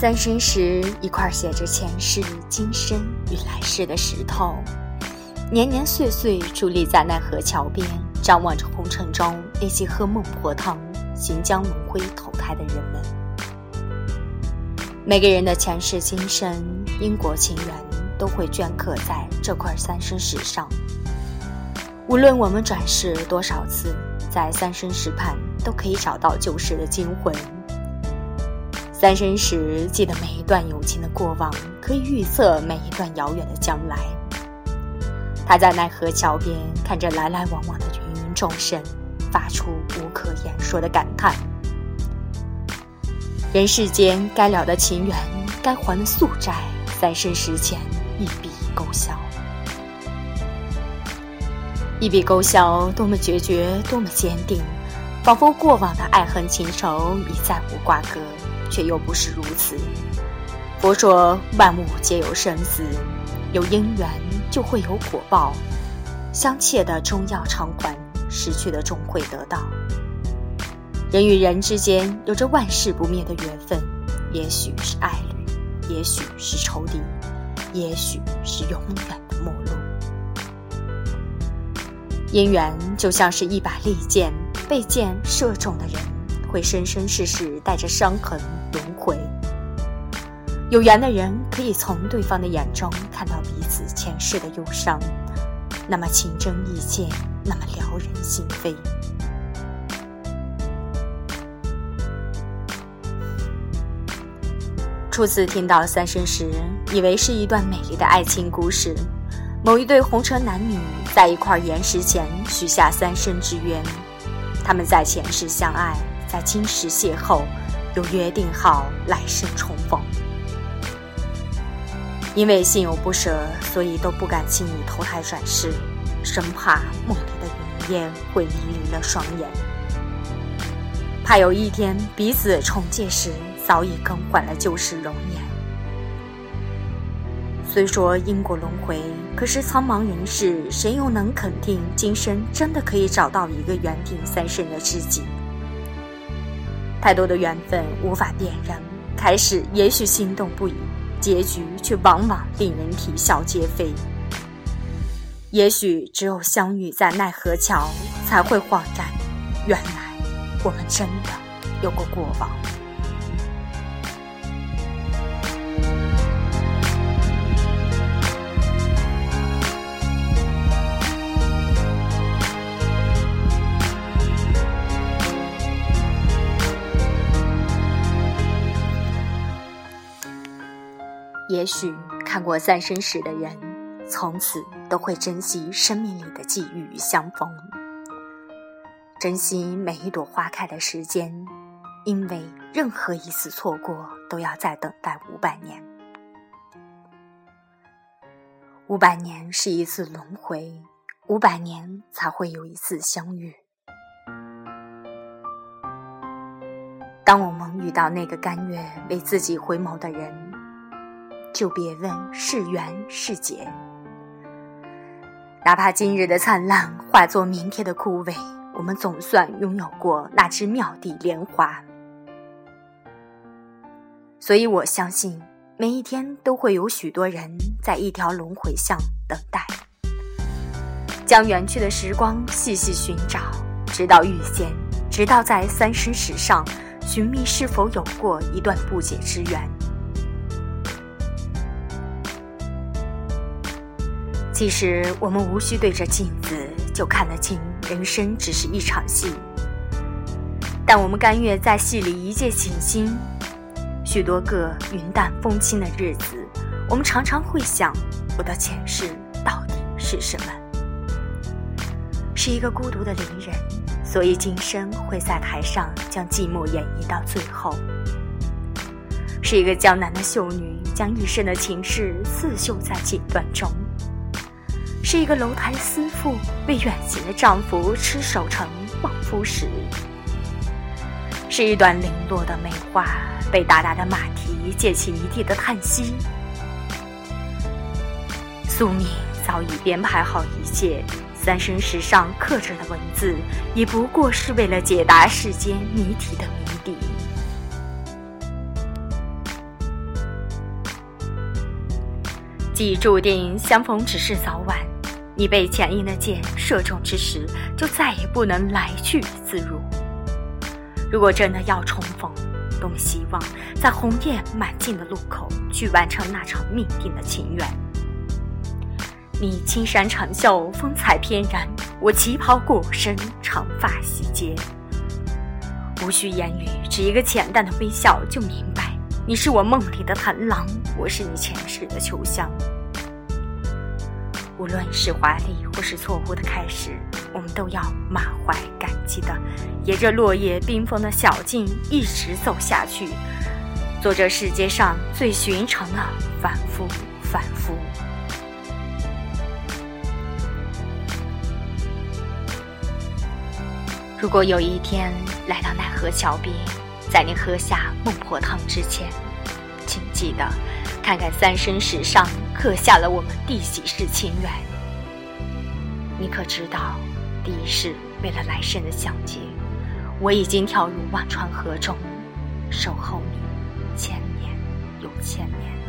三生石，一块写着前世、今生与来世的石头，年年岁岁伫立在奈何桥边，张望着红尘中那些喝孟婆汤、行将轮回投胎的人们。每个人的前世今生、因果情缘，都会镌刻在这块三生石上。无论我们转世多少次，在三生石畔都可以找到旧时的精魂。三生石记得每一段友情的过往，可以预测每一段遥远的将来。他在奈何桥边看着来来往往的芸芸众生，发出无可言说的感叹：人世间该了的情缘，该还的宿债，三生石前一笔勾销。一笔勾销，多么决绝，多么坚定，仿佛过往的爱恨情仇已再无瓜葛。却又不是如此。佛说万物皆有生死，有因缘就会有果报。相欠的终要偿还，失去的终会得到。人与人之间有着万世不灭的缘分，也许是爱侣，也许是仇敌，也许是永远的陌路。姻缘就像是一把利剑，被剑射中的人会生生世世带着伤痕。轮回，有缘的人可以从对方的眼中看到彼此前世的忧伤，那么情真意切，那么撩人心扉。初次听到三生石，以为是一段美丽的爱情故事，某一对红尘男女在一块岩石前许下三生之约，他们在前世相爱，在今世邂逅。又约定好来生重逢，因为心有不舍，所以都不敢轻易投胎转世，生怕梦里的云烟会迷离了双眼，怕有一天彼此重见时，早已更换了旧时容颜。虽说因果轮回，可是苍茫人世，谁又能肯定今生真的可以找到一个缘定三生的知己？太多的缘分无法辨认，开始也许心动不已，结局却往往令人啼笑皆非。也许只有相遇在奈何桥，才会恍然，原来我们真的有过过往。也许看过三生石的人，从此都会珍惜生命里的际遇与相逢，珍惜每一朵花开的时间，因为任何一次错过都要再等待五百年。五百年是一次轮回，五百年才会有一次相遇。当我们遇到那个甘愿为自己回眸的人。就别问是缘是劫，哪怕今日的灿烂化作明天的枯萎，我们总算拥有过那只妙地莲花。所以我相信，每一天都会有许多人在一条轮回巷等待，将远去的时光细细寻找，直到遇见，直到在三生石上寻觅是否有过一段不解之缘。其实我们无需对着镜子就看得清，人生只是一场戏。但我们甘愿在戏里一见倾心。许多个云淡风轻的日子，我们常常会想：我的前世到底是什么？是一个孤独的伶人，所以今生会在台上将寂寞演绎到最后；是一个江南的秀女，将一生的情事刺绣在锦缎中。是一个楼台私妇为远行的丈夫吃守城望夫石，是一段零落的梅花被大大的马蹄溅起一地的叹息。宿命早已编排好一切，三生石上刻着的文字，也不过是为了解答世间谜题的谜底。既注定相逢只是早晚，你被前因的箭射中之时，就再也不能来去自如。如果真的要重逢，多希望在红叶满径的路口去完成那场命定的情缘。你青衫长袖，风采翩然；我旗袍裹身，长发洗肩。无需言语，只一个浅淡的微笑就明白，你是我梦里的螳螂，我是你前世的秋香。无论是华丽或是错误的开始，我们都要满怀感激的，沿着落叶缤纷的小径一直走下去，做这世界上最寻常的反复反复。如果有一天来到奈何桥边，在你喝下孟婆汤之前，请记得看看三生石上刻下了我们第几世情缘。你可知道，第一世为了来生的相结，我已经跳入忘川河中，守候你千年又千年。